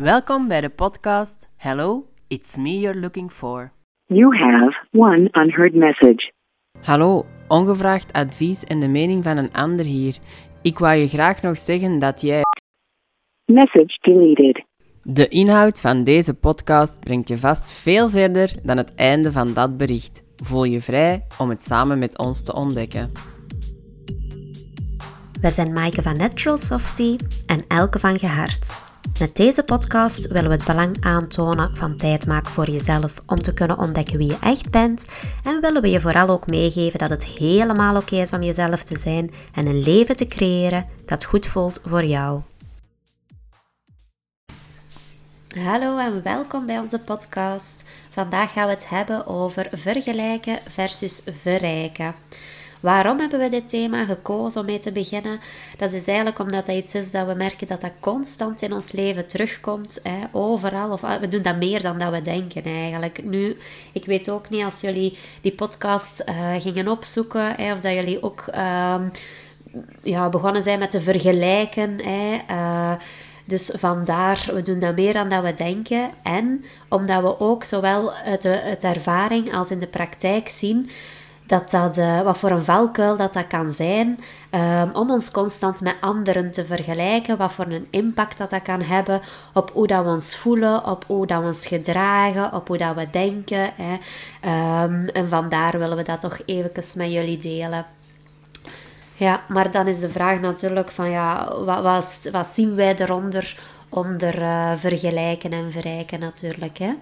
Welkom bij de podcast Hello, it's me you're looking for. You have one unheard message. Hallo, ongevraagd advies en de mening van een ander hier. Ik wou je graag nog zeggen dat jij. Message deleted. De inhoud van deze podcast brengt je vast veel verder dan het einde van dat bericht. Voel je vrij om het samen met ons te ontdekken. We zijn Maaike van Natural Softy en Elke van Gehard. Met deze podcast willen we het belang aantonen van tijd maken voor jezelf om te kunnen ontdekken wie je echt bent en willen we je vooral ook meegeven dat het helemaal oké is om jezelf te zijn en een leven te creëren dat goed voelt voor jou. Hallo en welkom bij onze podcast. Vandaag gaan we het hebben over vergelijken versus verrijken. Waarom hebben we dit thema gekozen om mee te beginnen? Dat is eigenlijk omdat dat iets is dat we merken dat dat constant in ons leven terugkomt. Hè, overal. Of, we doen dat meer dan dat we denken eigenlijk. Nu, ik weet ook niet als jullie die podcast uh, gingen opzoeken. Hè, of dat jullie ook uh, ja, begonnen zijn met te vergelijken. Hè, uh, dus vandaar, we doen dat meer dan dat we denken. En omdat we ook zowel uit de, uit de ervaring als in de praktijk zien dat dat, uh, wat voor een valkuil dat dat kan zijn, um, om ons constant met anderen te vergelijken, wat voor een impact dat dat kan hebben op hoe dat we ons voelen, op hoe dat we ons gedragen, op hoe dat we denken. Hè. Um, en vandaar willen we dat toch even met jullie delen. Ja, maar dan is de vraag natuurlijk van ja, wat, wat zien wij eronder onder uh, vergelijken en verrijken natuurlijk. Hè?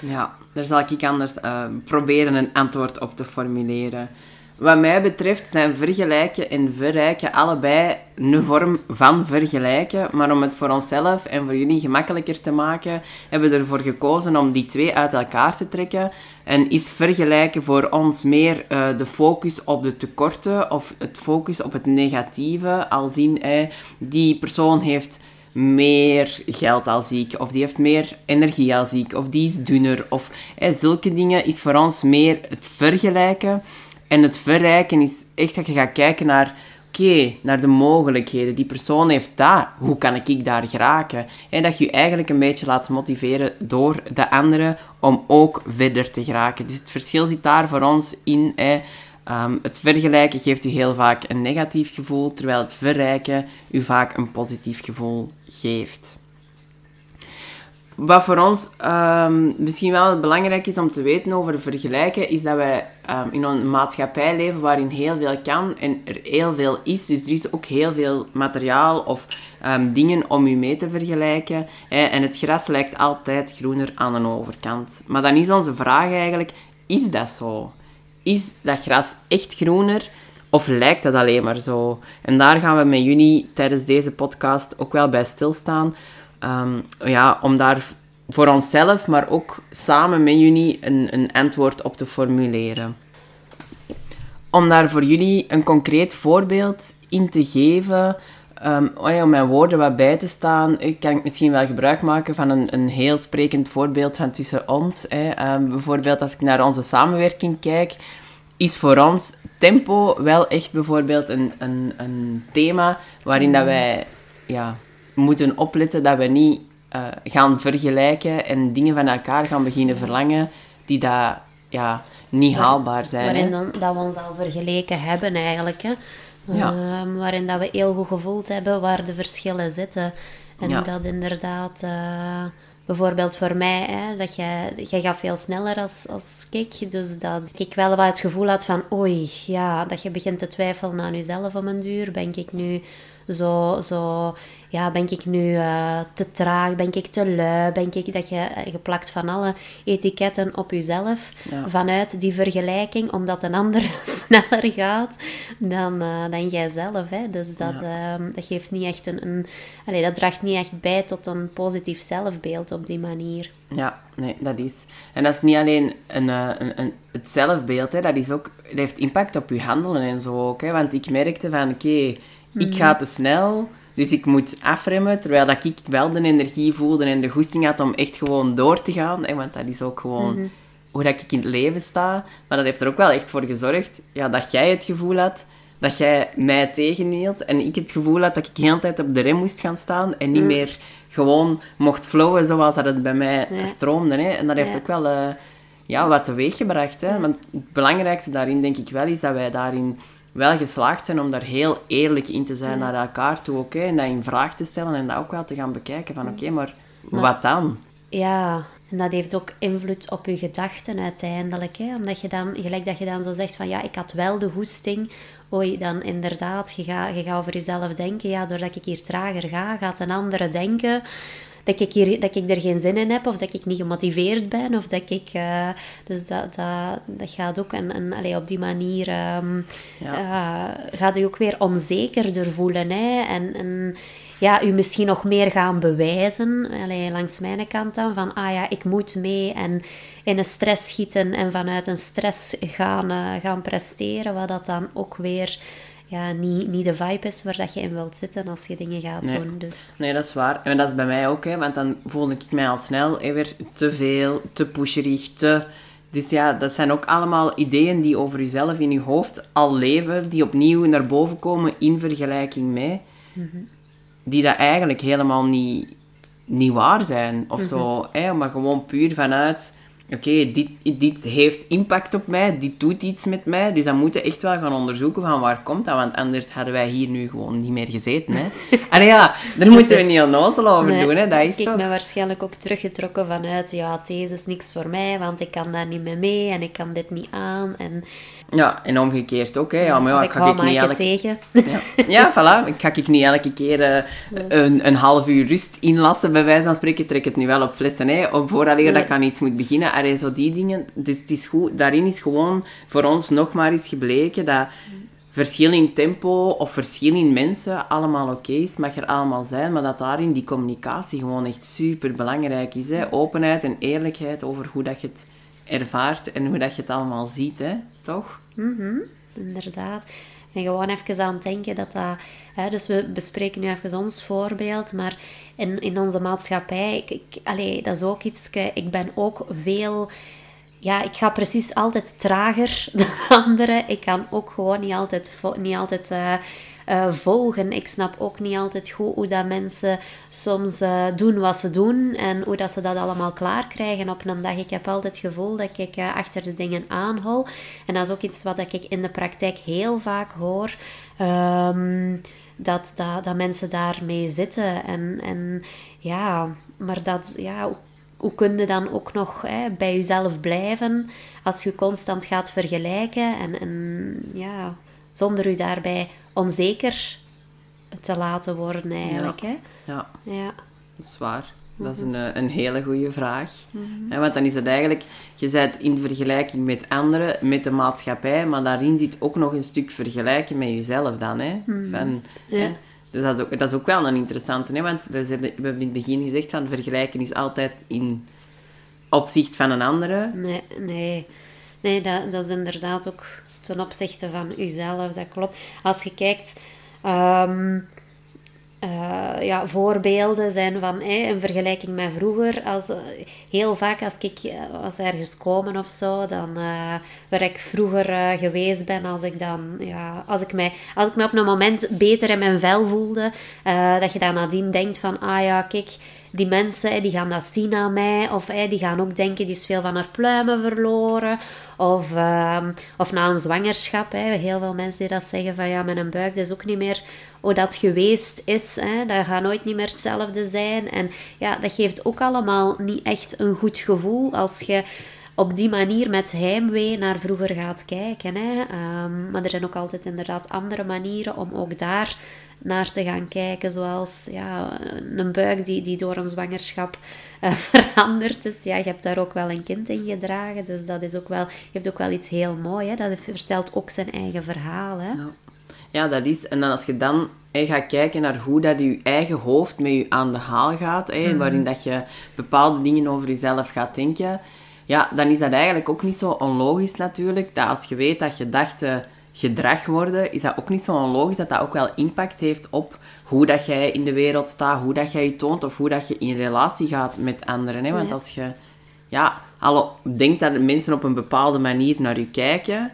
Ja, daar zal ik anders uh, proberen een antwoord op te formuleren. Wat mij betreft zijn vergelijken en verrijken allebei een vorm van vergelijken. Maar om het voor onszelf en voor jullie gemakkelijker te maken, hebben we ervoor gekozen om die twee uit elkaar te trekken. En is vergelijken voor ons meer uh, de focus op de tekorten of het focus op het negatieve. Al zien, eh, die persoon heeft meer geld als ik, of die heeft meer energie als ik, of die is dunner, of zulke dingen is voor ons meer het vergelijken. En het verrijken is echt dat je gaat kijken naar, oké, naar de mogelijkheden. Die persoon heeft dat, hoe kan ik daar geraken? En dat je je eigenlijk een beetje laat motiveren door de anderen om ook verder te geraken. Dus het verschil zit daar voor ons in. Hè, Um, het vergelijken geeft u heel vaak een negatief gevoel, terwijl het verrijken u vaak een positief gevoel geeft. Wat voor ons um, misschien wel belangrijk is om te weten over vergelijken, is dat wij um, in een maatschappij leven waarin heel veel kan en er heel veel is. Dus er is ook heel veel materiaal of dingen om u mee te vergelijken. Hè, en het gras lijkt altijd groener aan de overkant. Maar dan is onze vraag eigenlijk, is dat zo? Is dat gras echt groener of lijkt dat alleen maar zo? En daar gaan we met jullie tijdens deze podcast ook wel bij stilstaan. Um, ja, om daar voor onszelf, maar ook samen met jullie een, een antwoord op te formuleren. Om daar voor jullie een concreet voorbeeld in te geven, um, om mijn woorden wat bij te staan, kan ik misschien wel gebruik maken van een, een heel sprekend voorbeeld van tussen ons. Hè. Um, bijvoorbeeld als ik naar onze samenwerking kijk, is voor ons tempo wel echt bijvoorbeeld een, een, een thema waarin dat wij ja, moeten opletten dat we niet uh, gaan vergelijken en dingen van elkaar gaan beginnen verlangen die dat, ja, niet haalbaar zijn. Waarin dan, dat we ons al vergeleken hebben eigenlijk. Hè? Ja. Uh, waarin dat we heel goed gevoeld hebben waar de verschillen zitten. En ja. dat inderdaad... Uh, bijvoorbeeld voor mij, hè, dat jij, jij gaat veel sneller als, als ik. Dus dat ik wel wat het gevoel had van, oei, ja, dat je begint te twijfelen aan jezelf om een duur. Ben ik nu zo, zo ja, ben ik nu uh, te traag, ben ik te lui, ben ik dat je geplakt van alle etiketten op jezelf vanuit die vergelijking, omdat een ander sneller gaat dan, uh, dan jijzelf. Hè. Dus dat, ja. uh, dat geeft niet echt een, een allez, dat draagt niet echt bij tot een positief zelfbeeld op die manier. Ja, nee, dat is. En dat is niet alleen een, eh, een, een, het zelfbeeld, hè, dat, is ook, dat heeft impact op je handelen en zo ook. Hè, want ik merkte van, oké, okay, ik mhm. ga te snel, dus ik moet afremmen, terwijl dat ik wel de energie voelde en de goesting had om echt gewoon door te gaan. Want dat is ook gewoon mm hoe dat ik in het leven sta. Maar dat heeft er ook wel echt voor gezorgd ja, dat jij het gevoel had dat jij mij tegenhield en ik het gevoel had dat ik de hele tijd op de rem moest gaan staan en niet mhm. meer gewoon mocht flowen zoals dat het bij mij Ja. stroomde. Hè. En dat heeft Ja. ook wel eh, ja, wat teweeg gebracht. Hè. Want het belangrijkste daarin, denk ik wel, is dat wij daarin wel geslaagd zijn om daar heel eerlijk in te zijn naar elkaar toe. ook, hè. En dat in vraag te stellen en dat ook wel te gaan bekijken van oké, maar, wat dan? Ja, en dat heeft ook invloed op je gedachten uiteindelijk. Hè? Omdat je dan, gelijk dat je dan zo zegt van ja, ik had wel de goesting. Oei, dan inderdaad, je gaat je gaat over jezelf denken. Ja, doordat ik hier trager ga, gaat een andere denken dat ik, hier, dat ik er geen zin in heb. Of dat ik niet gemotiveerd ben. Of dat ik... eh, dus dat, dat, dat gaat ook en, en, allee, op die manier... ehm Ja. eh, gaat je ook weer onzekerder voelen. Hè? En... en ja, u misschien nog meer gaan bewijzen, allee, langs mijn kant dan, van ah ja, ik moet mee en in een stress schieten en vanuit een stress gaan, eh, gaan presteren, wat dat dan ook weer ja, niet, niet de vibe is waar dat je in wilt zitten als je dingen gaat Nee. doen. Dus Nee, dat is waar. En dat is bij mij ook, hè, want dan voelde ik mij al snel hè, weer te veel, te pusherig, te... Dus ja, dat zijn ook allemaal ideeën die over jezelf in je hoofd al leven, die opnieuw naar boven komen in vergelijking met, die dat eigenlijk helemaal niet, niet waar zijn of zo. Hè, maar gewoon puur vanuit, oké, dit, dit heeft impact op mij, dit doet iets met mij, dus dan moeten we echt wel gaan onderzoeken van waar komt dat, want anders hadden wij hier nu gewoon niet meer gezeten. Hè. Allee ja, daar moeten we niet onnozel over Nee, doen, hè. dat is ik toch... ben waarschijnlijk ook teruggetrokken vanuit, ja, deze is niks voor mij, want ik kan daar niet mee mee en ik kan dit niet aan. En, Ja, en omgekeerd ook, hè. Ja, maar ja, ik ik ga ik niet elke... tegen. Ja, ja voilà. Ik ga ik niet elke keer eh, een, een half uur rust inlassen, bij wijze van spreken. Trek het nu wel op flessen, hè. Op vooraleer dat ik aan iets moet beginnen. Allee, zo die dingen. Dus het is goed. Daarin is gewoon voor ons nog maar eens gebleken dat verschil in tempo of verschil in mensen allemaal oké is, mag er allemaal zijn, maar dat daarin die communicatie gewoon echt super belangrijk is. Hè? Openheid en eerlijkheid over hoe dat je het ervaart en hoe dat je het allemaal ziet, hè? toch? Mhm, inderdaad. En gewoon even aan het denken dat dat... Hè, dus we bespreken nu even ons voorbeeld, maar in, in onze maatschappij... Ik, ik, dat is ook iets... Ik ben ook veel... Ja, ik ga precies altijd trager dan anderen. Ik kan ook gewoon niet altijd, niet altijd eh, eh, volgen. Ik snap ook niet altijd goed hoe dat mensen soms eh, doen wat ze doen en hoe dat ze dat allemaal klaar krijgen op een dag. Ik heb altijd het gevoel dat ik eh, achter de dingen aanhol. En dat is ook iets wat ik in de praktijk heel vaak hoor. Ehm, dat, dat, dat mensen daarmee zitten. En, en ja, maar dat, ja, hoe, hoe kun je dan ook nog hè, bij jezelf blijven als je constant gaat vergelijken en, en ja, zonder je daarbij onzeker te laten worden eigenlijk. Hè? Ja. Ja. Dat is waar. Dat is een, eh, een hele goede vraag. Hè, want dan is het eigenlijk, je bent in vergelijking met anderen, met de maatschappij, maar daarin zit ook nog een stuk vergelijken met jezelf dan. Hè? Van, Ja. hè, dus dat is, ook, dat is ook wel een interessante, hè? want we hebben, we hebben in het begin gezegd van vergelijken is altijd in opzicht van een andere. Nee, nee. Nee, dat, dat is inderdaad ook ten opzichte van uzelf, dat klopt. Als je kijkt, ehm, eh, ja, voorbeelden zijn van eh, in vergelijking met vroeger. Als, eh, heel vaak als ik eh, was ergens komen of zo, dan eh, waar ik vroeger eh, geweest ben, als ik dan, ja, als ik, mij, als ik me op een moment beter in mijn vel voelde, eh, dat je dan nadien denkt van, ah ja, kijk, die mensen die gaan dat zien aan mij. Of die gaan ook denken, die is veel van haar pluimen verloren. Of, ehm, of na een zwangerschap. Heel veel mensen die dat zeggen van ja, mijn buik dat is ook niet meer hoe dat geweest is. Hè. Dat gaat nooit niet meer hetzelfde zijn. En ja, dat geeft ook allemaal niet echt een goed gevoel als je op die manier met heimwee naar vroeger gaat kijken. Hè. Ehm, maar er zijn ook altijd inderdaad andere manieren om ook daar naar te gaan kijken. Zoals ja, een buik die, die door een zwangerschap eh, veranderd is. Ja, je hebt daar ook wel een kind in gedragen. Dus dat is ook wel, heeft ook wel iets heel moois. Hè. Dat vertelt ook zijn eigen verhaal. Hè. Ja. Ja, dat is. En dan als je dan hè, gaat kijken naar hoe dat je eigen hoofd met je aan de haal gaat, hè, waarin dat je bepaalde dingen over jezelf gaat denken, ja, dan is dat eigenlijk ook niet zo onlogisch natuurlijk. Dat als je weet dat gedachten gedrag worden, is dat ook niet zo onlogisch dat dat ook wel impact heeft op hoe dat jij in de wereld staat, hoe dat jij je toont of hoe dat je in relatie gaat met anderen. Hè? Want als je ja, alle, denkt dat mensen op een bepaalde manier naar je kijken,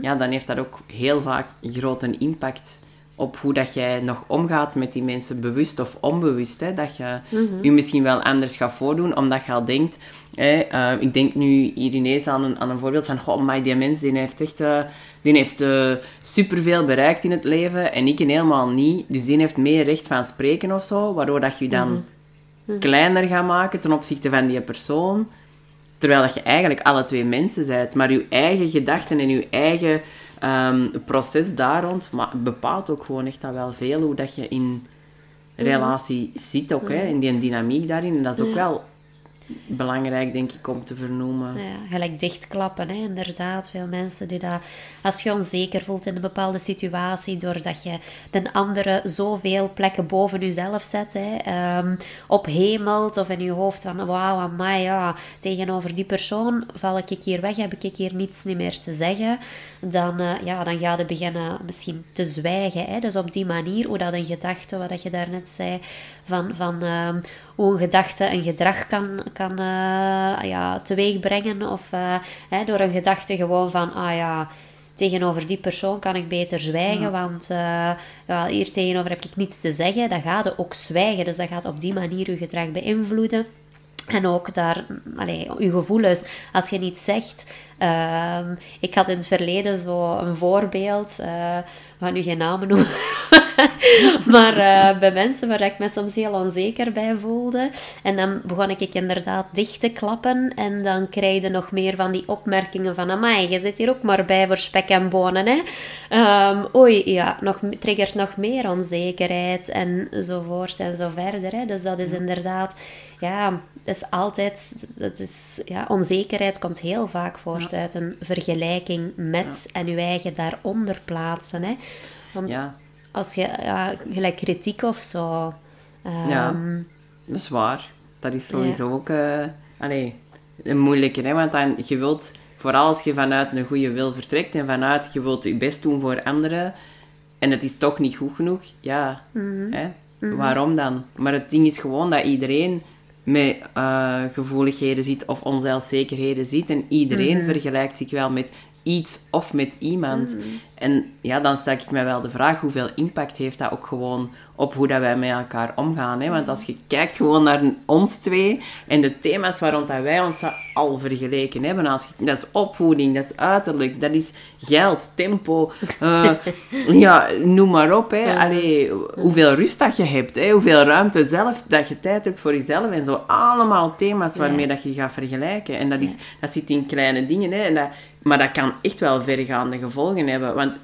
ja, dan heeft dat ook heel vaak een grote impact op hoe dat jij nog omgaat met die mensen, bewust of onbewust. Hè? Dat je je misschien wel anders gaat voordoen, omdat je al denkt... Hè, eh, ik denk nu hier ineens aan een, aan een voorbeeld van... Goh, maar die mens die heeft echt... eh, die heeft eh, superveel bereikt in het leven en ik helemaal niet. Dus die heeft meer recht van spreken of zo, waardoor dat je je dan kleiner gaat maken ten opzichte van die persoon. Terwijl dat je eigenlijk alle twee mensen bent. Maar je eigen gedachten en je eigen ehm, proces daar rond ma- bepaalt ook gewoon echt dat wel veel hoe dat je in relatie zit ook, hè, in die dynamiek daarin. En dat is ook wel belangrijk, denk ik, om te vernoemen. Ja, gelijk dichtklappen, hè? inderdaad. Veel mensen die dat... Als je onzeker voelt in een bepaalde situatie, doordat je de andere zoveel plekken boven jezelf zet, hè, ehm, ophemelt of in je hoofd van, wauw, amai, ja, tegenover die persoon val ik hier weg, heb ik hier niets niet meer te zeggen, dan, eh, ja, dan ga je beginnen misschien te zwijgen. Hè? Dus op die manier, hoe dat een gedachte, wat je daarnet zei, van, van ehm, hoe een gedachte een gedrag kan, kan eh, ja, teweeg brengen. Of eh, hè, door een gedachte gewoon van, ah ja, tegenover die persoon kan ik beter zwijgen, want eh, ja, hier tegenover heb ik niets te zeggen. Dan gaat je ook zwijgen, dus dat gaat op die manier je gedrag beïnvloeden. En ook daar, allee, je gevoelens, als je niet zegt. ehm, ik had in het verleden zo een voorbeeld, eh, we gaan nu geen namen noemen, maar eh, bij mensen waar ik me soms heel onzeker bij voelde. En dan begon ik inderdaad dicht te klappen. En dan krijg je nog meer van die opmerkingen van, amai, je zit hier ook maar bij voor spek en bonen, hè. Ehm, oei, ja, nog, triggert nog meer onzekerheid enzovoort en zo verder. Hè. Dus dat is inderdaad, ja, dat is altijd, dat is, ja, onzekerheid komt heel vaak voort uit een vergelijking met en je eigen daaronder plaatsen. Hè. Want Ja, als je, ja, gelijk kritiek of zo. ehm, Ja. dat is waar. Dat is sowieso ook... allee, een moeilijke, hè. Want dan, je wilt... Vooral als je vanuit een goede wil vertrekt en vanuit je wilt je best doen voor anderen en het is toch niet goed genoeg, ja, hè? waarom dan? Maar het ding is gewoon dat iedereen met eh, gevoeligheden zit of onzelfzekerheden zit en iedereen vergelijkt zich wel met iets of met iemand. En ja, dan stel ik mij wel de vraag, hoeveel impact heeft dat ook gewoon op hoe dat wij met elkaar omgaan? Hè? Want als je kijkt gewoon naar ons twee en de thema's waarom dat wij ons al vergeleken hebben, als je- dat is opvoeding, dat is uiterlijk, dat is geld, tempo, eh, ja, noem maar op. Hè. Allee, hoeveel rust dat je hebt, hè. hoeveel ruimte zelf, dat je tijd hebt voor jezelf en zo. Allemaal thema's waarmee dat je gaat vergelijken. En dat, is, dat zit in kleine dingen. Hè. En dat, maar dat kan echt wel vergaande gevolgen hebben. Want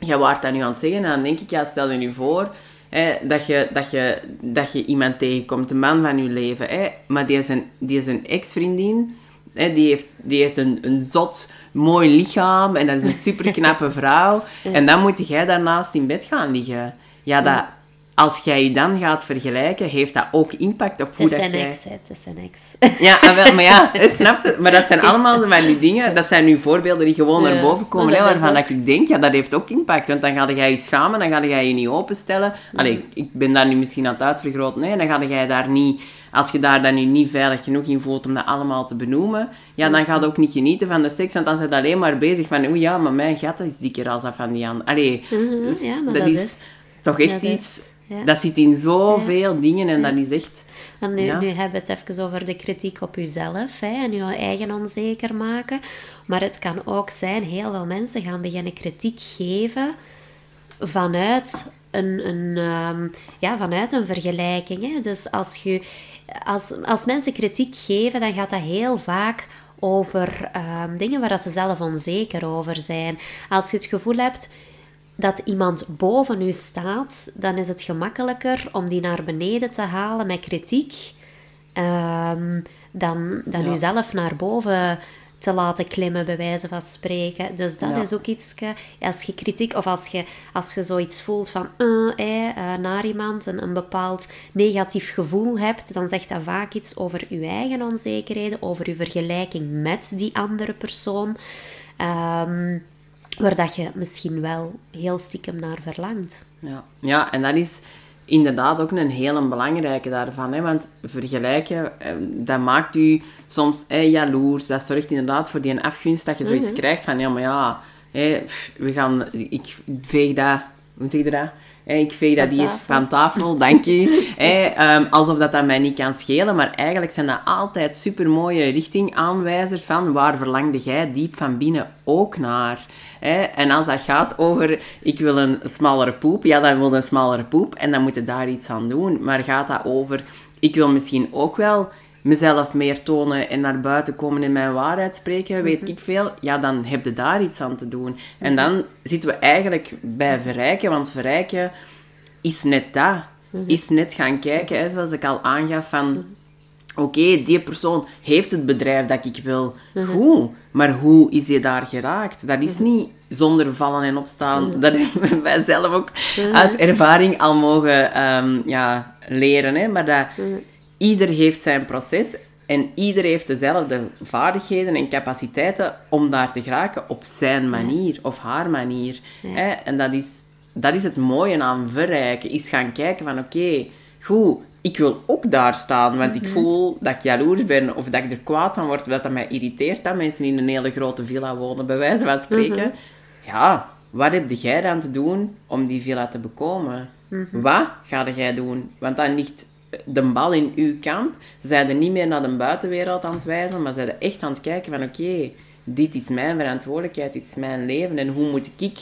jij waart dat nu aan het zeggen en dan denk ik, ja, stel je nu voor hè, dat, je, dat, je, dat je iemand tegenkomt, de man van je leven, hè, maar die is een, die is een ex-vriendin, hè, die heeft, die heeft een, een zot, mooi lichaam en dat is een superknappe vrouw. En dan moet jij daarnaast in bed gaan liggen. Ja, dat, als jij je dan gaat vergelijken, heeft dat ook impact op Het hoe dat zijn jij... ex, het is zijn ex. Ja, ah, wel, maar ja, snap je? Maar dat zijn allemaal van die dingen, dat zijn nu voorbeelden die gewoon naar boven komen, hè, waarvan dat ik denk, ja, dat heeft ook impact. Want dan ga jij je schamen, dan ga jij je niet openstellen. Allee, ik- ik ben daar nu misschien aan het uitvergroten, hè. Dan ga jij daar niet, als je daar dan nu niet veilig genoeg in voelt om dat allemaal te benoemen, ja, dan ga je ook niet genieten van de seks, want dan zijn je alleen maar bezig van, oeh ja, maar mijn gat is dikker als dat van die aan. Allee, dus ja, maar dat is- toch echt iets... ja. Dat zit in zoveel dingen en dat is echt... En nu, hebben we het even over de kritiek op jezelf hè, en je eigen onzeker maken. Maar het kan ook zijn, heel veel mensen gaan beginnen kritiek geven vanuit een, een, ehm, ja, vanuit een vergelijking. Hè. Dus als, je, als, als mensen kritiek geven, dan gaat dat heel vaak over ehm, dingen waar dat ze zelf onzeker over zijn. Als je het gevoel hebt dat iemand boven u staat, dan is het gemakkelijker om die naar beneden te halen met kritiek, ehm, dan, dan Ja. uzelf naar boven te laten klimmen, bij wijze van spreken. Dus dat Ja. is ook iets, als je kritiek, of als je, als je zoiets voelt van, eh, eh, naar iemand, een, een bepaald negatief gevoel hebt, dan zegt dat vaak iets over je eigen onzekerheden, over je vergelijking met die andere persoon. Ehm, waar dat je misschien wel heel stiekem naar verlangt. Ja. ja, en dat is inderdaad ook een hele belangrijke daarvan. Hè? Want vergelijken, eh, dat maakt u soms jaloers. Dat zorgt inderdaad voor die afgunst dat je zoiets krijgt van... Ja, maar ja, hè, pff, we gaan, ik veeg dat hoe zeg je dat? Ik veeg dat hier van tafel, dank je. Eh, ehm, alsof dat, dat mij niet kan schelen, maar eigenlijk zijn dat altijd supermooie richtingaanwijzers van waar verlangde jij diep van binnen ook naar. Hè? En als dat gaat over, ik wil een smallere poep, ja, dan wil je een smallere poep en dan moet je daar iets aan doen. Maar gaat dat over, ik wil misschien ook wel mezelf meer tonen en naar buiten komen en mijn waarheid spreken, weet ik veel, ja, dan heb je daar iets aan te doen. En dan zitten we eigenlijk bij verrijken, want verrijken is net dat. Is net gaan kijken, hè, zoals ik al aangaf, van... Oké, die persoon heeft het bedrijf dat ik wil. Goed, maar hoe is je daar geraakt? Dat is niet zonder vallen en opstaan. Dat hebben wij zelf ook uit ervaring al mogen ehm, ja, leren. Hè? Maar dat ieder heeft zijn proces en ieder heeft dezelfde vaardigheden en capaciteiten om daar te geraken op zijn manier of haar manier. Hè? En dat is, dat is het mooie aan verrijken, is gaan kijken van oké, goed, ik wil ook daar staan, want ik voel dat ik jaloers ben of dat ik er kwaad van word, dat dat mij irriteert dat mensen in een hele grote villa wonen, bij wijze van spreken. Ja, wat heb jij dan te doen om die villa te bekomen? Wat ga jij doen? Want dan ligt de bal in uw kamp. Zij er niet meer naar de buitenwereld aan het wijzen, maar zij er echt aan het kijken van oké, dit is mijn verantwoordelijkheid, dit is mijn leven en hoe moet ik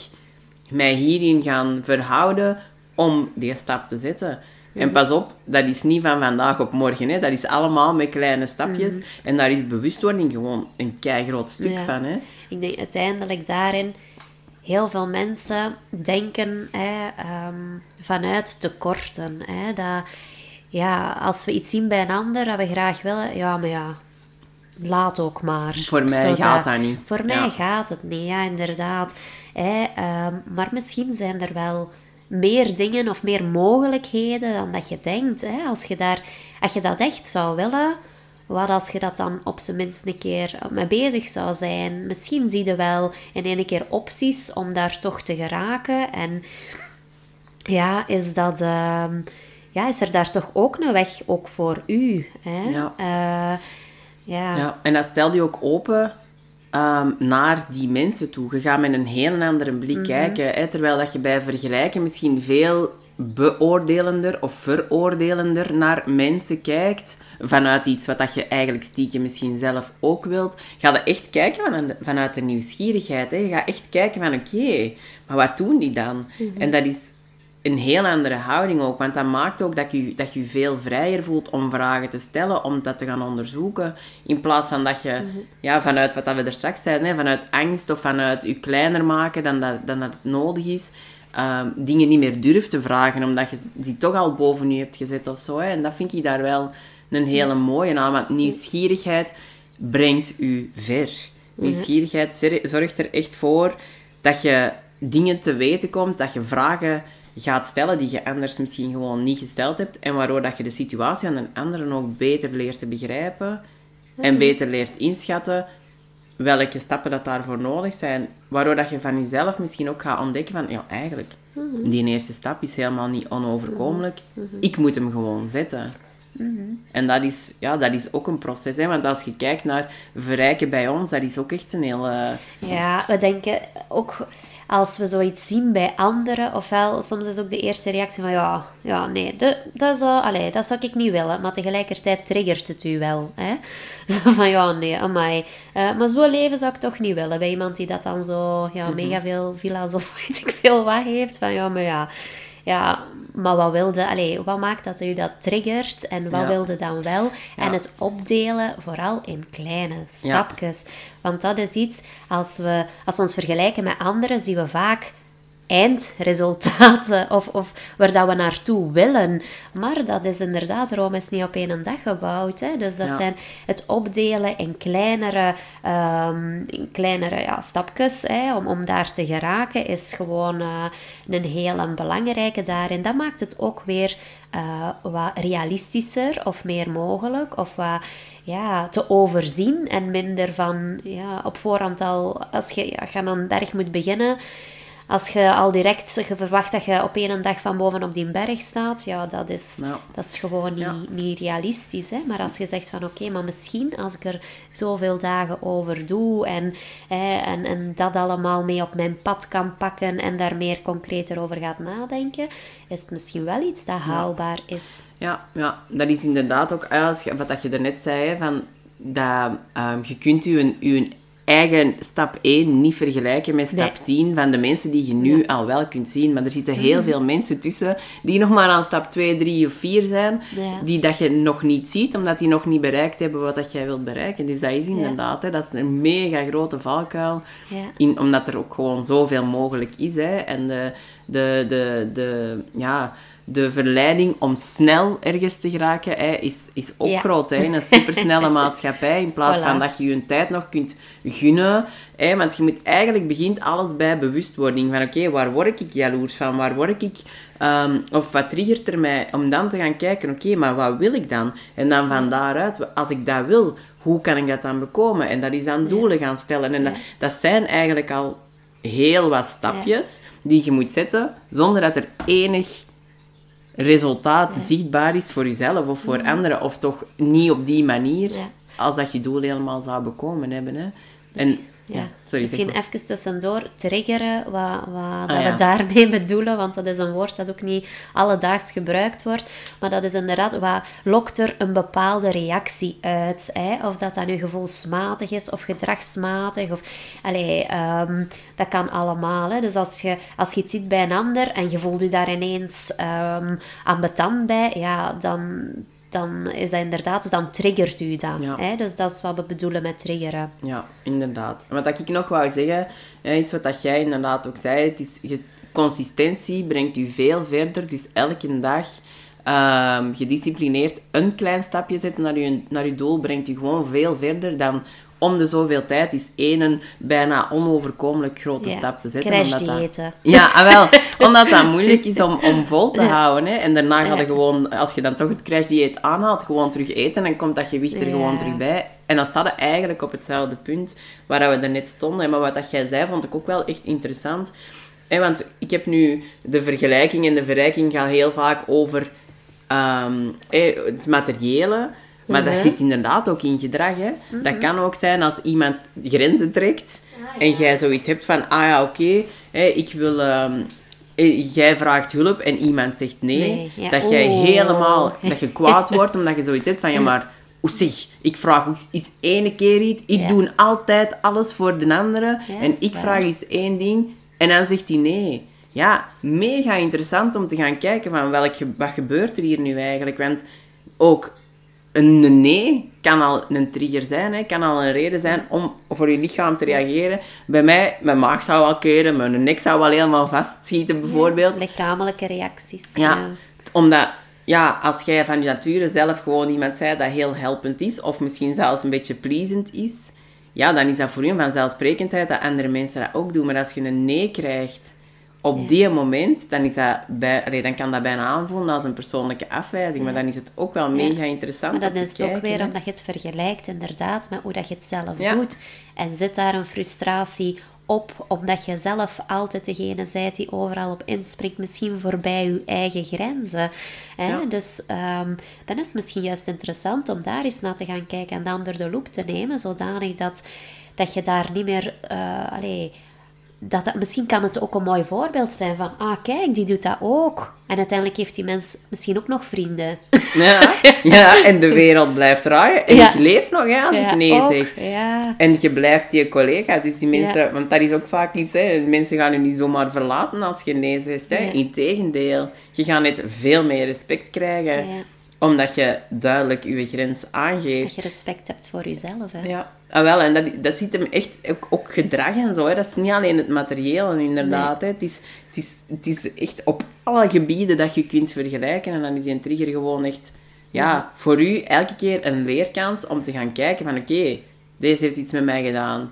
mij hierin gaan verhouden om die stap te zetten. En pas op, dat is niet van vandaag op morgen. Hè. Dat is allemaal met kleine stapjes. En daar is bewustwording gewoon een keigroot stuk Ja. van. Hè. Ik denk uiteindelijk daarin, heel veel mensen denken hè, ehm, vanuit tekorten. Hè, dat, ja, als we iets zien bij een ander dat we graag willen, ja, maar ja, laat ook maar. Voor mij gaat dat niet. Voor mij Ja. gaat het niet, ja, inderdaad. Hè, ehm, maar misschien zijn er wel meer dingen of meer mogelijkheden dan dat je denkt. Hè? Als, je daar, als je dat echt zou willen, wat als je dat dan op zijn minst een keer mee bezig zou zijn? Misschien zie je wel in één keer opties om daar toch te geraken. En ja, is, dat, ehm, ja, is er daar toch ook een weg ook voor u? Hè? Ja. Eh, ja. Ja, en dat stelt je ook open ehm, naar die mensen toe. Je gaat met een heel andere blik kijken. Hè, terwijl dat je bij vergelijken misschien veel beoordelender of veroordelender naar mensen kijkt. Vanuit iets wat dat je eigenlijk stiekem misschien zelf ook wilt. Ga je echt kijken van, vanuit de nieuwsgierigheid. Hè. Je gaat echt kijken van oké, maar wat doen die dan? En dat is een heel andere houding ook. Want dat maakt ook dat je dat je veel vrijer voelt om vragen te stellen, om dat te gaan onderzoeken. In plaats van dat je, ja, vanuit wat we er straks zeiden, hè, vanuit angst of vanuit je kleiner maken dan dat, dan dat het nodig is, ehm, dingen niet meer durft te vragen, omdat je die toch al boven je hebt gezet of zo. Hè. En dat vind ik daar wel een hele mooie aan, want nieuwsgierigheid brengt u ver. Nieuwsgierigheid zer- zorgt er echt voor dat je dingen te weten komt, dat je vragen gaat stellen die je anders misschien gewoon niet gesteld hebt en waardoor dat je de situatie aan een anderen ook beter leert te begrijpen en beter leert inschatten welke stappen dat daarvoor nodig zijn. Waardoor dat je van jezelf misschien ook gaat ontdekken van, ja, eigenlijk, die eerste stap is helemaal niet onoverkomelijk. Ik moet hem gewoon zetten. En dat is, ja, dat is ook een proces. Hè? Want als je kijkt naar verrijken bij ons, dat is ook echt een hele... Ja, we denken ook als we zoiets zien bij anderen, ofwel soms is ook de eerste reactie van ja, ja nee, dat, dat, zou, allee, dat zou ik niet willen, maar tegelijkertijd triggert het u wel. Hè? Zo van ja, nee, amai. Eh, maar zo'n leven zou ik toch niet willen bij iemand die dat dan zo ja, mega veel villa's of weet ik veel wat heeft. Van ja, maar ja, ja maar wat wilde, allee, wat maakt dat u dat triggert en wat Ja. wilde dan wel? En het opdelen vooral in kleine stapjes. Want dat is iets, als we, als we ons vergelijken met anderen, zien we vaak eindresultaten of, of waar dat we naartoe willen. Maar dat is inderdaad, Rome is niet op één dag gebouwd. Hè? Dus dat Ja. zijn het opdelen in kleinere, ehm, in kleinere ja, stapjes hè, om, om daar te geraken, is gewoon eh, een heel een belangrijke daarin. Dat maakt het ook weer eh, wat realistischer of meer mogelijk of wat ja, te overzien en minder van ja, op voorhand al, als je, ja, als je aan een berg moet beginnen, als je al direct je verwacht dat je op één dag van boven op die berg staat, ja, dat is, Ja. dat is gewoon niet, Ja. niet realistisch. Hè? Maar als je zegt van oké, maar misschien als ik er zoveel dagen over doe en, hè, en, en dat allemaal mee op mijn pad kan pakken en daar meer concreter over gaat nadenken, is het misschien wel iets dat haalbaar is. Ja, ja, dat is inderdaad ook, als je, wat dat je daarnet zei, van, dat ehm, je kunt je, je eigen stap 1 niet vergelijken met stap Nee. 10 van de mensen die je nu al wel kunt zien. Maar er zitten heel veel mensen tussen die nog maar aan stap 2, 3 of 4 zijn, Ja. die dat je nog niet ziet, omdat die nog niet bereikt hebben wat dat jij wilt bereiken. Dus dat is inderdaad, hè, dat is een mega grote valkuil. Ja. In, omdat er ook gewoon zoveel mogelijk is. Hè. En de, de, de, de, ja, de verleiding om snel ergens te geraken hè, is, is ook Ja. groot. Hè. In een supersnelle maatschappij. In plaats Voilà. van dat je je tijd nog kunt gunnen. Hè. Want je moet eigenlijk begint alles bij bewustwording. Van oké, waar word ik jaloers van? Waar word ik... ehm, of wat triggert er mij? Om dan te gaan kijken, oké, maar wat wil ik dan? En dan van daaruit, als ik dat wil, hoe kan ik dat dan bekomen? En dat is dan doelen gaan stellen. En dat, dat zijn eigenlijk al heel wat stapjes die je moet zetten, zonder dat er enig resultaat zichtbaar is voor jezelf of voor anderen. Of toch niet op die manier, als dat je doel helemaal zou bekomen hebben. Hè. En, ja, sorry, Misschien even tussendoor triggeren wat, wat dat Ah, ja. we daarmee bedoelen, want dat is een woord dat ook niet alledaags gebruikt wordt. Maar dat is inderdaad, wat lokt er een bepaalde reactie uit? Hè? Of dat dat nu gevoelsmatig is of gedragsmatig. Of, allee, ehm, dat kan allemaal. Hè? Dus als je, als je iets ziet bij een ander en je voelt je daar ineens ehm ambetant bij, ja, dan... Dan is dat inderdaad, dus dan triggert u dat. Ja. Hè? Dus dat is wat we bedoelen met triggeren. Ja, inderdaad. En wat ik nog wou zeggen, is wat dat jij inderdaad ook zei. Het is, je, consistentie brengt u veel verder. Dus elke dag ehm, gedisciplineerd een klein stapje zetten naar je, naar je doel brengt u gewoon veel verder dan om de zoveel tijd is één een bijna onoverkomelijk grote Ja, stap te zetten. crash omdat dat-. Ja, ah, wel. Omdat dat moeilijk is om, om vol te houden. Hè. En daarna ga je gewoon, als je dan toch het crashdieet aanhaalt, gewoon terug eten. En komt dat gewicht er gewoon terug bij. En dan staat je eigenlijk op hetzelfde punt waar we daarnet stonden. Maar wat dat jij zei, vond ik ook wel echt interessant. Want ik heb nu de vergelijking en de verrijking gaat heel vaak over ehm, het materiële. Maar dat Mhm. zit inderdaad ook in gedrag. Hè. Dat kan ook zijn als iemand grenzen trekt Ah, en jij zoiets hebt van, ah ja, oké, hè, ik wil... ehm, eh, jij vraagt hulp en iemand zegt nee. Nee, ja. Dat jij Oh. helemaal... Dat je kwaad wordt omdat je zoiets hebt van, ja, maar... Hoe zeg, ik vraag eens ene keer iets. Ik Ja. doe altijd alles voor de andere. En ik vraag eens één ding. En dan zegt hij nee. Ja, mega interessant om te gaan kijken van welk, wat gebeurt er hier nu eigenlijk. Want ook een nee kan al een trigger zijn, hè, kan al een reden zijn om voor je lichaam te reageren. Bij mij, mijn maag zou wel keren, mijn nek zou wel helemaal vastschieten bijvoorbeeld. Lichamelijke reacties. Ja, omdat ja, als jij van je nature zelf gewoon iemand zei dat heel helpend is, of misschien zelfs een beetje pleasend is, ja, dan is dat voor je vanzelfsprekendheid dat andere mensen dat ook doen. Maar als je een nee krijgt op die moment, dan, is dat bij, allee, dan kan dat bijna aanvoelen als een persoonlijke afwijzing. Maar dan is het ook wel mega interessant Maar dan is het ook weer hè. omdat je het vergelijkt inderdaad met hoe dat je het zelf doet. En zit daar een frustratie op, omdat je zelf altijd degene bent die overal op inspringt, misschien voorbij je eigen grenzen. Hè? Ja. Dus ehm, dan is het misschien juist interessant om daar eens naar te gaan kijken en dan onder de loep te nemen, zodanig dat, dat je daar niet meer... eh allee, dat, dat, misschien kan het ook een mooi voorbeeld zijn van, ah kijk, die doet dat ook. En uiteindelijk heeft die mens misschien ook nog vrienden. Ja, ja, en de wereld blijft draaien. En Ja. ik leef nog, hè, als Ja, ik nee ook, zeg. Ja. En je blijft die collega. Dus die mensen... Want dat is ook vaak iets, hè. Mensen gaan je niet zomaar verlaten als je nee zegt, hè. Integendeel. Je gaat net veel meer respect krijgen. Omdat je duidelijk je grens aangeeft. Dat je respect hebt voor jezelf. Hè. Ja, ah, wel, en dat, dat zit hem echt ook, ook gedrag en zo. Hè. Dat is niet alleen het materiële, inderdaad. Hè. Het, is, het, is, het is echt op alle gebieden dat je kunt vergelijken. En dan is die trigger gewoon echt, ja, voor u elke keer een leerkans om te gaan kijken van, oké, deze heeft iets met mij gedaan.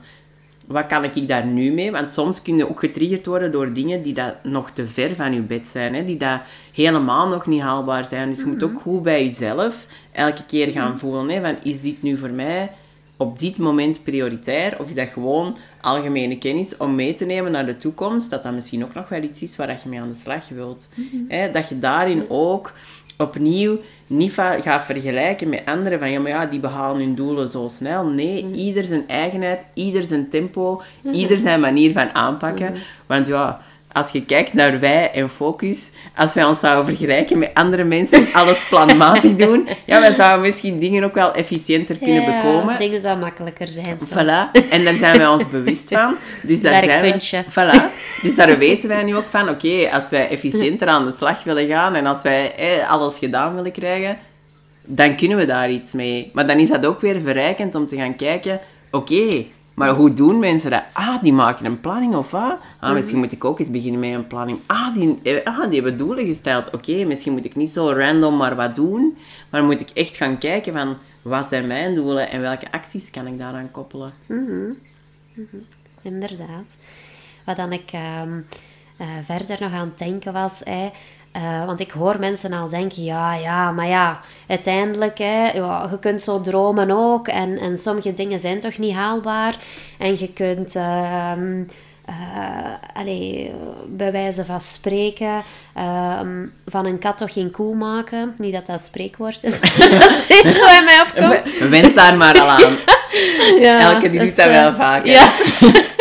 Wat kan ik daar nu mee? Want soms kun je ook getriggerd worden door dingen die dat nog te ver van je bed zijn. Hè? Die dat helemaal nog niet haalbaar zijn. Dus je moet ook goed bij jezelf elke keer gaan voelen. Hè? Van, is dit nu voor mij op dit moment prioritair? Of is dat gewoon algemene kennis om mee te nemen naar de toekomst? Dat dat misschien ook nog wel iets is waar dat je mee aan de slag wilt. Hè, dat je daarin ook opnieuw niet gaat vergelijken met anderen. Van ja, maar ja, die behalen hun doelen zo snel. Nee, ieder zijn eigenheid, ieder zijn tempo, ieder zijn manier van aanpakken. Want ja, als je kijkt naar wij en focus, als wij ons zouden vergelijken met andere mensen en alles planmatig doen, ja, wij zouden misschien dingen ook wel efficiënter kunnen Ja, bekomen. Dingen zou makkelijker zijn. soms. Voilà, en daar zijn wij ons bewust van. Dus daar, zijn voilà. dus daar weten wij nu ook van, oké, als wij efficiënter aan de slag willen gaan en als wij eh, alles gedaan willen krijgen, dan kunnen we daar iets mee. Maar dan is dat ook weer verrijkend om te gaan kijken, oké, maar hoe doen mensen dat? Ah, die maken een planning of wat? Ah, misschien moet ik ook eens beginnen met een planning. Ah, die, eh, ah, die hebben doelen gesteld. Oké, misschien moet ik niet zo random maar wat doen, maar moet ik echt gaan kijken van, wat zijn mijn doelen en welke acties kan ik daaraan koppelen? Inderdaad. Wat dan ik ehm, eh, verder nog aan het denken was, eh, want ik hoor mensen al denken, ja, ja, maar ja, uiteindelijk, hè, ja, je kunt zo dromen ook en, en sommige dingen zijn toch niet haalbaar en je kunt... eh, allee, bij wijze van spreken, ehm, van een kat toch geen koe maken. Niet dat dat spreekwoord is. dat is het eerste wat mij opkomt. Wens daar maar al aan. Ja, Elke die dus, doet dat eh, wel vaker. Ja.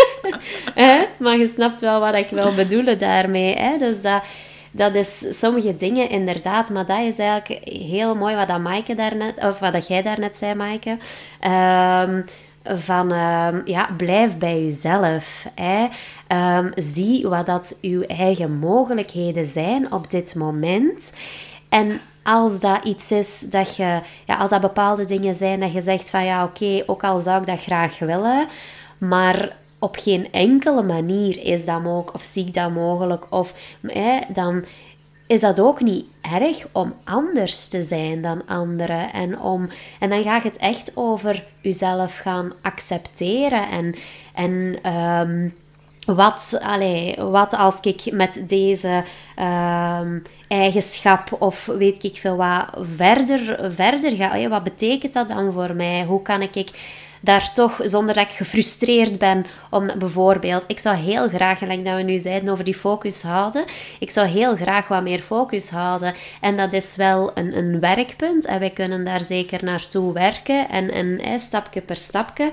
Hè? Maar je snapt wel wat ik wil bedoelen daarmee. Hè? Dus dat, dat is sommige dingen inderdaad, maar dat is eigenlijk heel mooi wat, dat Maaike daarnet, of wat dat jij daarnet zei, Maaike. Ehm, van ehm, ja, blijf bij jezelf. Hè? Ehm, zie wat dat uw eigen mogelijkheden zijn op dit moment. En als dat iets is dat je, ja, als dat bepaalde dingen zijn dat je zegt van ja, oké, ook al zou ik dat graag willen, maar op geen enkele manier is dat mogelijk of zie ik dat mogelijk, of hè, dan is dat ook niet erg om anders te zijn dan anderen. En, om, en dan gaat het echt over jezelf gaan accepteren en, en ehm, wat, allee, wat als ik met deze ehm, eigenschap of weet ik veel wat verder, verder ga? Wat betekent dat dan voor mij? Hoe kan ik daar toch, zonder dat ik gefrustreerd ben, om bijvoorbeeld, ik zou heel graag, gelijk dat we nu zeiden over die focus houden, ik zou heel graag wat meer focus houden. En dat is wel een, een werkpunt en wij kunnen daar zeker naartoe werken en, en eh, stapje per stapje.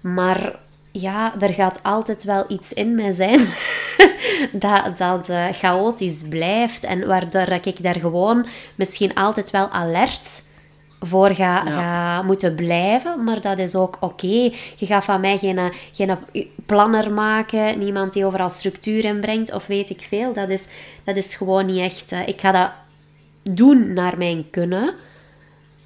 Maar ja, er gaat altijd wel iets in mij zijn dat, dat eh, chaotisch blijft. En waardoor ik daar gewoon misschien altijd wel alert voor ga, Ja. ga moeten blijven. Maar dat is ook oké. Je gaat van mij geen, geen planner maken. Niemand die overal structuur in brengt. Of weet ik veel. Dat is, dat is gewoon niet echt... eh, ik ga dat doen naar mijn kunnen.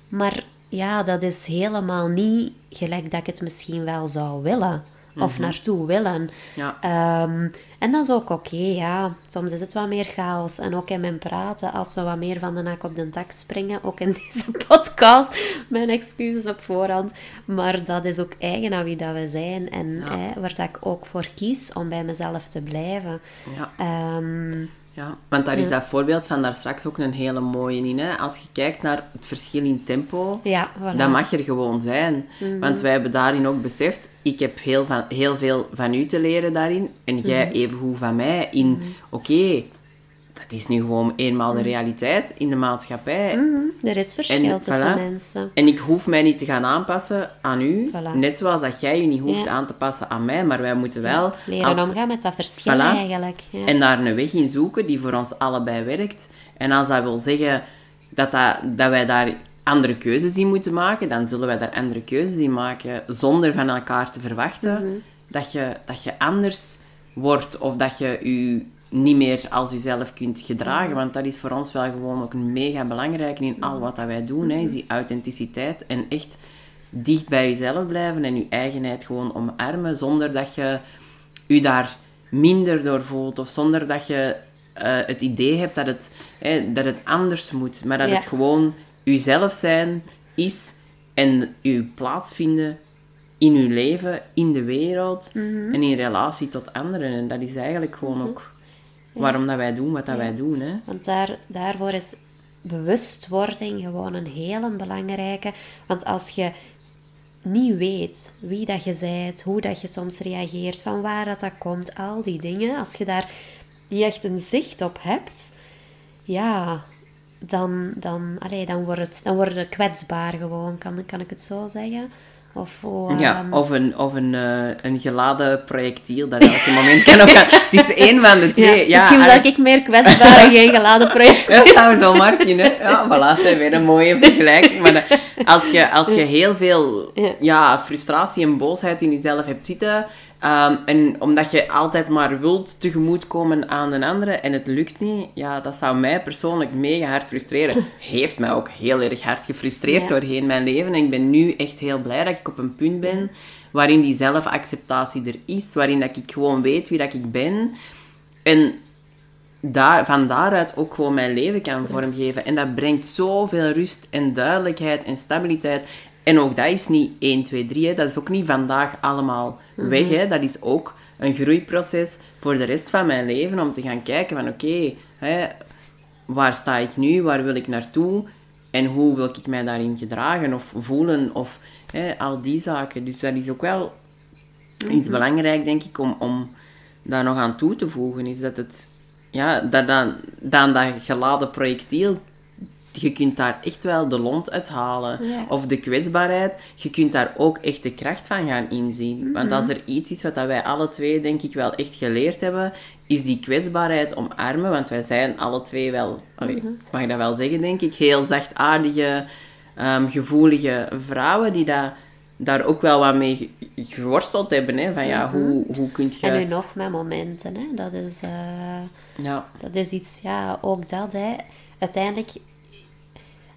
Maar ja, dat is helemaal niet gelijk dat ik het misschien wel zou willen. Of naartoe willen. Ja. Ehm, en dat is ook oké, ja. Soms is het wat meer chaos. En ook in mijn praten, als we wat meer van de nak op de tak springen, ook in deze podcast. Mijn excuses op voorhand. Maar dat is ook eigen aan wie dat we zijn. En Ja. hè, waar dat ik ook voor kies om bij mezelf te blijven. Ja. Ehm, Ja, want daar is dat voorbeeld van daar straks ook een hele mooie in. Hè? Als je kijkt naar het verschil in tempo, ja, voilà. Mhm. dat mag er gewoon zijn. Want wij hebben daarin ook beseft, ik heb heel, van, heel veel van u te leren daarin. En jij Mhm. evengoed van mij in, oké, dat is nu gewoon eenmaal de realiteit in de maatschappij. Mhm, Er is verschil En, tussen voilà. mensen. En ik hoef mij niet te gaan aanpassen aan u. Voilà. Net zoals dat jij je niet hoeft Ja. aan te passen aan mij. Maar wij moeten wel... Leren als- omgaan met dat verschil Voilà. eigenlijk. Ja. En daar een weg in zoeken die voor ons allebei werkt. En als dat wil zeggen dat, dat, dat wij daar andere keuzes in moeten maken, dan zullen wij daar andere keuzes in maken. Zonder van elkaar te verwachten dat, je, dat je anders wordt of dat je je niet meer als jezelf kunt gedragen. Want dat is voor ons wel gewoon ook een mega belangrijk in al wat dat wij doen. Hè, is die authenticiteit en echt dicht bij jezelf blijven en je eigenheid gewoon omarmen zonder dat je je daar minder door voelt of zonder dat je eh, het idee hebt dat het, hè, dat het anders moet, maar dat Ja. het gewoon jezelf zijn is en je plaatsvinden in je leven, in de wereld Mhm. en in relatie tot anderen. En dat is eigenlijk gewoon ook waarom dat wij doen wat dat wij doen. Hè. Want daar, daarvoor is bewustwording gewoon een hele belangrijke. Want als je niet weet wie dat je bent, hoe dat je soms reageert, van waar dat, dat komt, al die dingen, als je daar niet echt een zicht op hebt, ja, dan, dan, allee, dan, wordt het, dan wordt het kwetsbaar gewoon, kan, kan ik het zo zeggen? Of, Ja, ehm, of een, of een, eh, een geladen projectiel dat elke moment kan opgaan. Het is één van de twee. Ja, misschien en- ben ik meer kwetsbaar en geen geladen project. Dat zou zomaar kunnen. Ja, voilà, weer een mooie vergelijking. Maar dat- als je, als je heel veel ja, frustratie en boosheid in jezelf hebt zitten, ehm, en omdat je altijd maar wilt tegemoetkomen aan een andere en het lukt niet, ja, dat zou mij persoonlijk mega hard frustreren. Heeft mij ook heel erg hard gefrustreerd Ja. doorheen mijn leven. En ik ben nu echt heel blij dat ik op een punt ben waarin die zelfacceptatie er is, waarin dat ik gewoon weet wie dat ik ben. En daar, van daaruit ook gewoon mijn leven kan vormgeven. En dat brengt zoveel rust en duidelijkheid en stabiliteit. En ook dat is niet 1, 2, 3. Hè. Dat is ook niet vandaag allemaal weg. Hè. Dat is ook een groeiproces voor de rest van mijn leven. Om te gaan kijken van oké, waar sta ik nu? Waar wil ik naartoe? En hoe wil ik mij daarin gedragen of voelen? Of hè, al die zaken. Dus dat is ook wel iets belangrijk, denk ik, om, om daar nog aan toe te voegen. Is dat het, ja, dat dan, dan dat geladen projectiel, je kunt daar echt wel de lont uithalen. Ja. Of de kwetsbaarheid, je kunt daar ook echt de kracht van gaan inzien. Want als er iets is wat dat wij alle twee, denk ik, wel echt geleerd hebben, is die kwetsbaarheid omarmen. Want wij zijn alle twee wel, ik mag dat wel zeggen, denk ik, heel zachtaardige, ehm, gevoelige vrouwen die dat, daar ook wel wat mee ge- geworsteld hebben. Hè? Van ja, hoe, hoe kun je... En nu nog met momenten, hè. Dat is... eh, Ja, Dat is iets, ja, ook dat, hè. Uiteindelijk,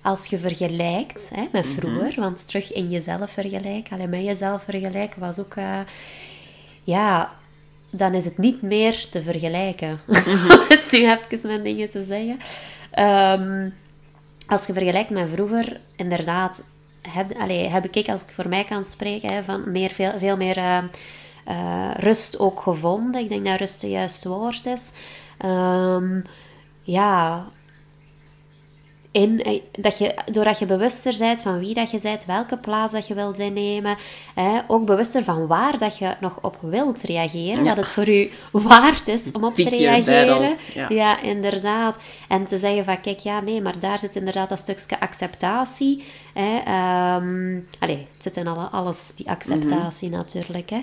als je vergelijkt hè, met vroeger, want terug in jezelf vergelijken, alleen met jezelf vergelijken was ook, eh, ja, dan is het niet meer te vergelijken. Om het nu even mijn dingen te zeggen. Ehm, als je vergelijkt met vroeger, inderdaad, heb, allee, heb ik, als ik voor mij kan spreken, hè, van meer, veel, veel meer eh, eh, rust ook gevonden. Ik denk dat rust het juiste woord is. Ehm, ja, in, eh, dat je, doordat je bewuster bent van wie dat je bent, welke plaats dat je wilt innemen, hè, ook bewuster van waar dat je nog op wilt reageren, Ja. wat het voor u waard is om op te reageren. ja. Ja, inderdaad. En te zeggen van, kijk, ja, nee, maar daar zit inderdaad dat stukje acceptatie. Hè, ehm, allee, het zit in alle, alles, die acceptatie natuurlijk. Hè.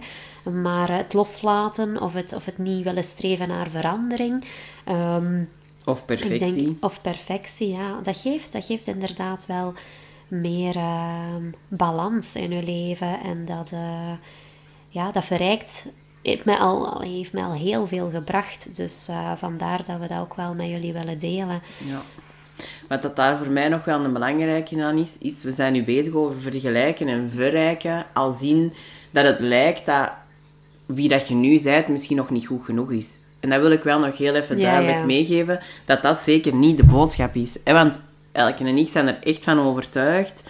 Maar het loslaten of het, of het niet willen streven naar verandering. ehm, of perfectie. denk, of perfectie, ja. Dat geeft, dat geeft inderdaad wel meer ehm, balans in je leven. En dat, eh, ja, dat verrijkt, heeft mij, al, al- heeft mij al heel veel gebracht. Dus eh, vandaar dat we dat ook wel met jullie willen delen. Ja. Wat dat daar voor mij nog wel een belangrijke aan is, is we zijn nu bezig over vergelijken en verrijken, al zien dat het lijkt dat wie dat je nu bent misschien nog niet goed genoeg is. En dat wil ik wel nog heel even duidelijk ja. meegeven, dat dat zeker niet de boodschap is. Want Elke en ik zijn er echt van overtuigd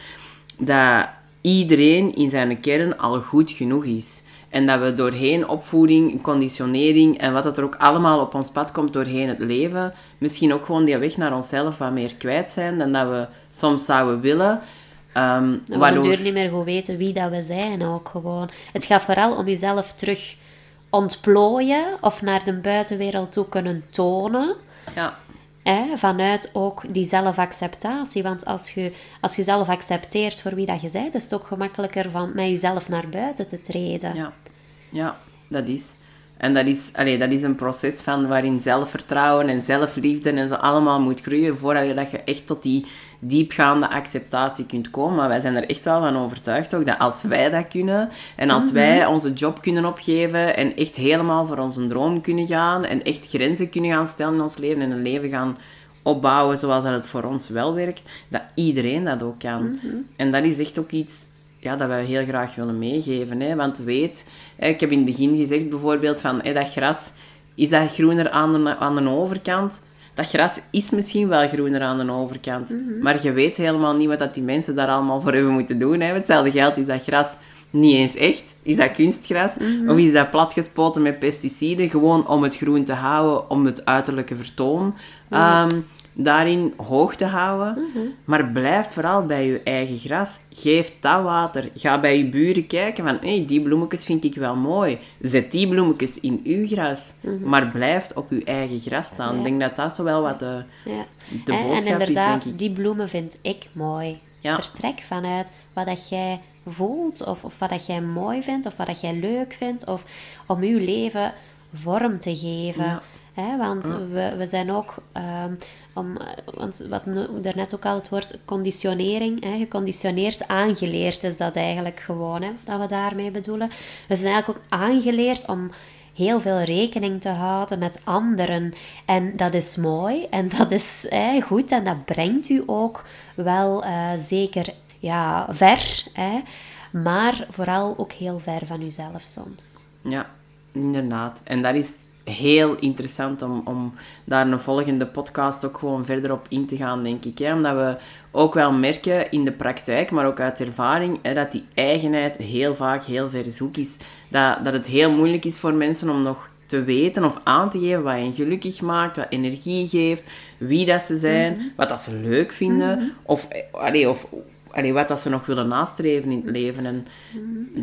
dat iedereen in zijn kern al goed genoeg is. En dat we doorheen opvoeding, conditionering en wat dat er ook allemaal op ons pad komt doorheen het leven, misschien ook gewoon die weg naar onszelf wat meer kwijt zijn dan dat we soms zouden willen. Ehm, we op waardoor- de deur niet meer goed weten wie dat we zijn ook gewoon. Het gaat vooral om jezelf terug ontplooien of naar de buitenwereld toe kunnen tonen. Ja, Hè, vanuit ook die zelfacceptatie. Want als je, als je zelf accepteert voor wie dat je bent, is het ook gemakkelijker van met jezelf naar buiten te treden. Ja, ja dat is. En dat is, allee, dat is een proces van waarin zelfvertrouwen en zelfliefde en zo allemaal moet groeien voordat je, dat je echt tot die diepgaande acceptatie kunt komen. Maar wij zijn er echt wel van overtuigd ook dat als wij dat kunnen en als wij onze job kunnen opgeven en echt helemaal voor onze droom kunnen gaan en echt grenzen kunnen gaan stellen in ons leven en een leven gaan opbouwen zoals dat het voor ons wel werkt, dat iedereen dat ook kan. En dat is echt ook iets ja, dat wij heel graag willen meegeven. Hè? Want weet, ik heb in het begin gezegd bijvoorbeeld van dat gras, is dat groener aan de, aan de overkant? Dat gras is misschien wel groener aan de overkant. Maar je weet helemaal niet wat dat die mensen daar allemaal voor hebben moeten doen. Hè? Hetzelfde geld is dat gras niet eens echt. Is dat kunstgras? Of is dat platgespoten met pesticiden? Gewoon om het groen te houden, om het uiterlijke vertoon ehm, daarin hoog te houden. Mhm. Maar blijf vooral bij je eigen gras. Geef dat water. Ga bij je buren kijken van, hé, die bloemetjes vind ik wel mooi. Zet die bloemetjes in uw gras. Maar blijf op je eigen gras staan. Mhm. Ja. Ik denk dat dat zo wel wat de, Ja. de En- en boodschap is, inderdaad, denk ik. die bloemen vind ik mooi. Ja. Vertrek vanuit wat dat jij voelt, of, of wat dat jij mooi vindt, of wat dat jij leuk vindt, of om je leven vorm te geven. Hè, want we, we zijn ook, ehm, om, eh, want wat daarnet ook al het woord conditionering, hè, geconditioneerd, aangeleerd is dat eigenlijk gewoon, hè, dat we daarmee bedoelen. We zijn eigenlijk ook aangeleerd om heel veel rekening te houden met anderen. En dat is mooi en dat is goed en dat brengt u ook wel eh, zeker ja, ver. Hè, maar vooral ook heel ver van uzelf soms. Ja, inderdaad. En dat is heel interessant om, om daar een volgende podcast ook gewoon verder op in te gaan, denk ik. Hè? Omdat we ook wel merken in de praktijk, maar ook uit ervaring, hè, dat die eigenheid heel vaak heel ver zoek is. Dat, dat het heel moeilijk is voor mensen om nog te weten of aan te geven wat hen gelukkig maakt, wat energie geeft, wie dat ze zijn, wat dat ze leuk vinden, of, eh, allee, of allee, wat dat ze nog willen nastreven in het leven. En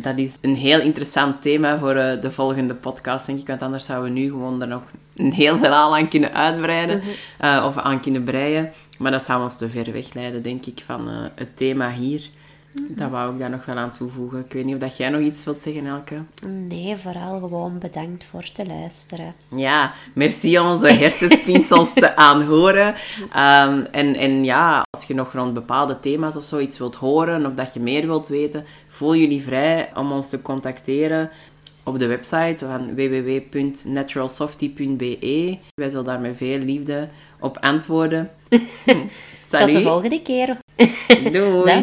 dat is een heel interessant thema voor eh, de volgende podcast, denk ik. Want anders zouden we nu gewoon er nog een heel verhaal aan kunnen uitbreiden. eh, of aan kunnen breien. Maar dat zou ons te ver wegleiden, denk ik, van eh, het thema hier. Dat wou ik daar nog wel aan toevoegen. Ik weet niet of dat jij nog iets wilt zeggen, Elke? Nee, vooral gewoon bedankt voor te luisteren. Ja, merci onze hersenspinsels te aanhoren. Ehm, en, en ja, als je nog rond bepaalde thema's of zoiets wilt horen, of dat je meer wilt weten, voel jullie vrij om ons te contacteren op de website van www.naturalsofty.be. Wij zullen daar met veel liefde op antwoorden. Tot de volgende keer. Đúng rồi.